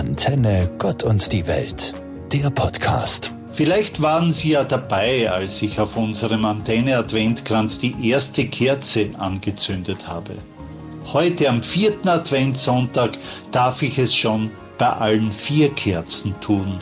Antenne Gott und die Welt, der Podcast. Vielleicht waren Sie ja dabei, als ich auf unserem Antenne-Adventkranz die erste Kerze angezündet habe. Heute am vierten Adventssonntag darf ich es schon bei allen vier Kerzen tun.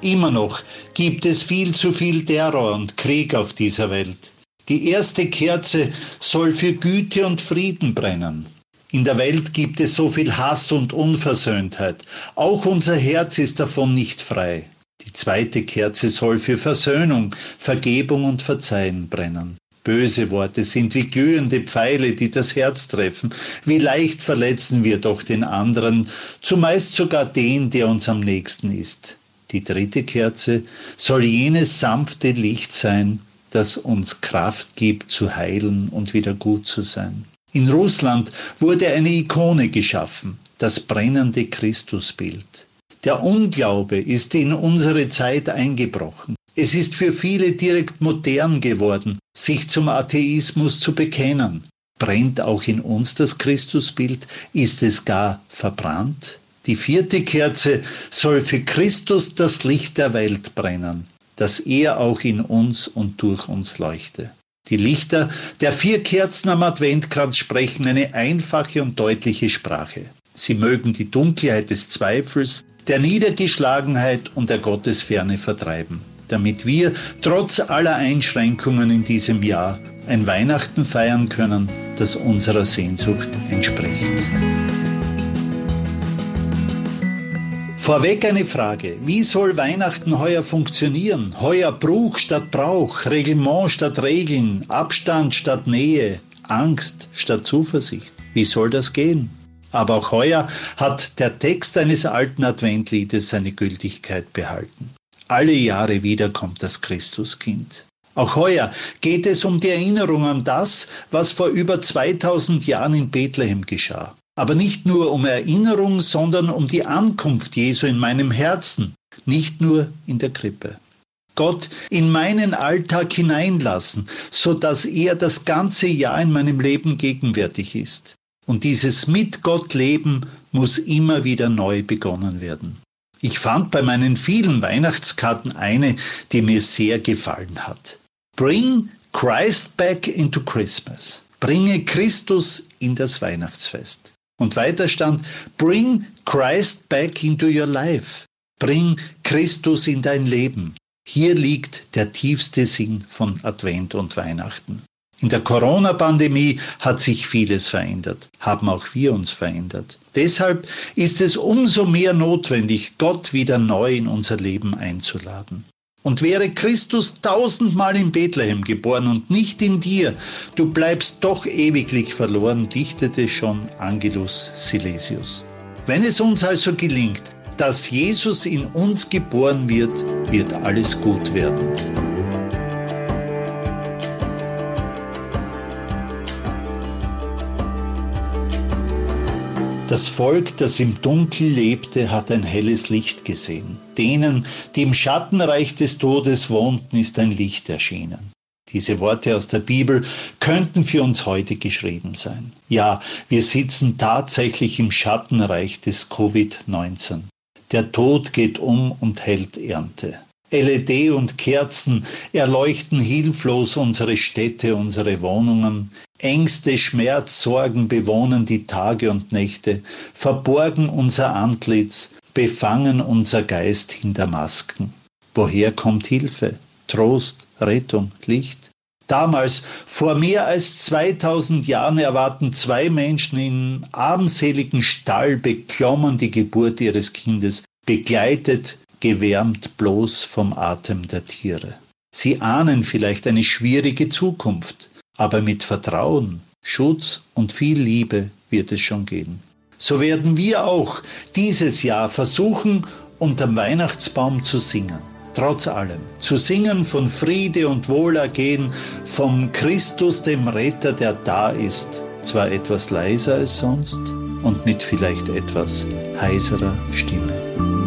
Immer noch gibt es viel zu viel Terror und Krieg auf dieser Welt. Die erste Kerze soll für Güte und Frieden brennen. In der Welt gibt es so viel Hass und Unversöhntheit. Auch unser Herz ist davon nicht frei. Die zweite Kerze soll für Versöhnung, Vergebung und Verzeihen brennen. Böse Worte sind wie glühende Pfeile, die das Herz treffen. Wie leicht verletzen wir doch den anderen, zumeist sogar den, der uns am nächsten ist. Die dritte Kerze soll jenes sanfte Licht sein, das uns Kraft gibt zu heilen und wieder gut zu sein. In Russland wurde eine Ikone geschaffen, das brennende Christusbild. Der Unglaube ist in unsere Zeit eingebrochen. Es ist für viele direkt modern geworden, sich zum Atheismus zu bekennen. Brennt auch in uns das Christusbild? Ist es gar verbrannt? Die vierte Kerze soll für Christus das Licht der Welt brennen dass er auch in uns und durch uns leuchte. Die Lichter der vier Kerzen am Adventkranz sprechen eine einfache und deutliche Sprache. Sie mögen die Dunkelheit des Zweifels, der Niedergeschlagenheit und der Gottesferne vertreiben, damit wir trotz aller Einschränkungen in diesem Jahr ein Weihnachten feiern können, das unserer Sehnsucht entspricht. Vorweg eine Frage. Wie soll Weihnachten heuer funktionieren? Heuer Bruch statt Brauch, Reglement statt Regeln, Abstand statt Nähe, Angst statt Zuversicht. Wie soll das gehen? Aber auch heuer hat der Text eines alten Adventliedes seine Gültigkeit behalten. Alle Jahre wieder kommt das Christuskind. Auch heuer geht es um die Erinnerung an das, was vor über 2000 Jahren in Bethlehem geschah. Aber nicht nur um Erinnerung, sondern um die Ankunft Jesu in meinem Herzen, nicht nur in der Krippe. Gott in meinen Alltag hineinlassen, so dass er das ganze Jahr in meinem Leben gegenwärtig ist. Und dieses mit Gott Leben muss immer wieder neu begonnen werden. Ich fand bei meinen vielen Weihnachtskarten eine, die mir sehr gefallen hat. Bring Christ back into Christmas. Bringe Christus in das Weihnachtsfest. Und weiter stand, bring Christ back into your life. Bring Christus in dein Leben. Hier liegt der tiefste Sinn von Advent und Weihnachten. In der Corona-Pandemie hat sich vieles verändert, haben auch wir uns verändert. Deshalb ist es umso mehr notwendig, Gott wieder neu in unser Leben einzuladen. Und wäre Christus tausendmal in Bethlehem geboren und nicht in dir, du bleibst doch ewiglich verloren, dichtete schon Angelus Silesius. Wenn es uns also gelingt, dass Jesus in uns geboren wird, wird alles gut werden. Das Volk, das im Dunkel lebte, hat ein helles Licht gesehen. Denen, die im Schattenreich des Todes wohnten, ist ein Licht erschienen. Diese Worte aus der Bibel könnten für uns heute geschrieben sein. Ja, wir sitzen tatsächlich im Schattenreich des Covid-19. Der Tod geht um und hält Ernte. LED und Kerzen erleuchten hilflos unsere Städte, unsere Wohnungen. Ängste, Schmerz, Sorgen bewohnen die Tage und Nächte, verborgen unser Antlitz, befangen unser Geist hinter Masken. Woher kommt Hilfe, Trost, Rettung, Licht? Damals, vor mehr als 2000 Jahren, erwarten zwei Menschen in armseligen Stall beklommen die Geburt ihres Kindes, begleitet gewärmt bloß vom Atem der Tiere. Sie ahnen vielleicht eine schwierige Zukunft, aber mit Vertrauen, Schutz und viel Liebe wird es schon gehen. So werden wir auch dieses Jahr versuchen, unterm Weihnachtsbaum zu singen. Trotz allem. Zu singen von Friede und Wohlergehen, vom Christus, dem Retter, der da ist. Zwar etwas leiser als sonst und mit vielleicht etwas heiserer Stimme.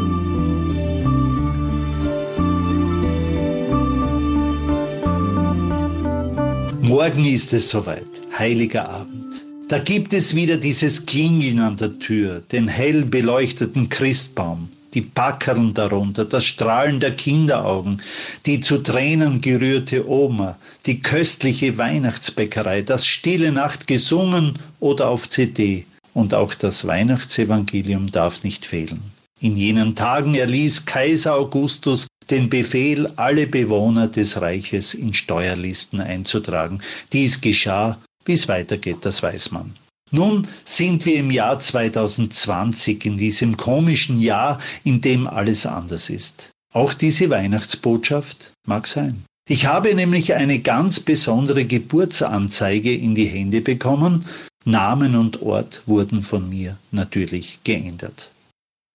Morgen ist es soweit, heiliger Abend. Da gibt es wieder dieses Klingeln an der Tür, den hell beleuchteten Christbaum, die Packerln darunter, das Strahlen der Kinderaugen, die zu Tränen gerührte Oma, die köstliche Weihnachtsbäckerei, das Stille Nacht gesungen oder auf CD. Und auch das Weihnachtsevangelium darf nicht fehlen. In jenen Tagen erließ Kaiser Augustus den Befehl, alle Bewohner des Reiches in Steuerlisten einzutragen. Dies geschah wie es weitergeht, das weiß man. Nun sind wir im Jahr 2020, in diesem komischen Jahr, in dem alles anders ist. Auch diese Weihnachtsbotschaft mag sein. Ich habe nämlich eine ganz besondere Geburtsanzeige in die Hände bekommen. Namen und Ort wurden von mir natürlich geändert.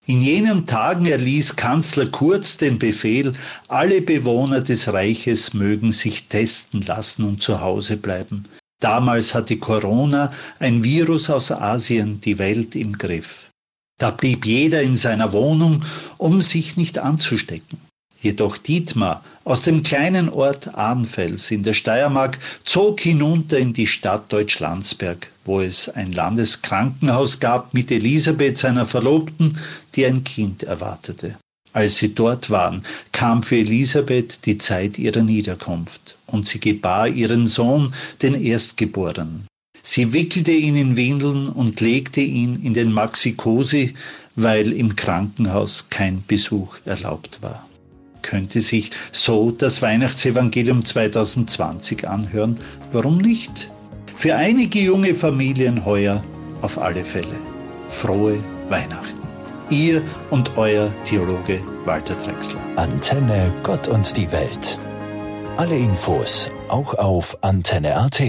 In jenen Tagen erließ Kanzler Kurz den Befehl, alle Bewohner des Reiches mögen sich testen lassen und zu Hause bleiben. Damals hatte Corona, ein Virus aus Asien, die Welt im Griff. Da blieb jeder in seiner Wohnung, um sich nicht anzustecken. Jedoch Dietmar aus dem kleinen Ort Arnfels in der Steiermark zog hinunter in die Stadt Deutschlandsberg, wo es ein Landeskrankenhaus gab mit Elisabeth, seiner Verlobten, die ein Kind erwartete. Als sie dort waren, kam für Elisabeth die Zeit ihrer Niederkunft, und sie gebar ihren Sohn, den Erstgeborenen. Sie wickelte ihn in Windeln und legte ihn in den Maxikosi, weil im Krankenhaus kein Besuch erlaubt war. Könnte sich so das Weihnachtsevangelium 2020 anhören? Warum nicht? Für einige junge Familien heuer auf alle Fälle. Frohe Weihnachten. Ihr und euer Theologe Walter Drexler. Antenne Gott und die Welt. Alle Infos auch auf Antenne.at.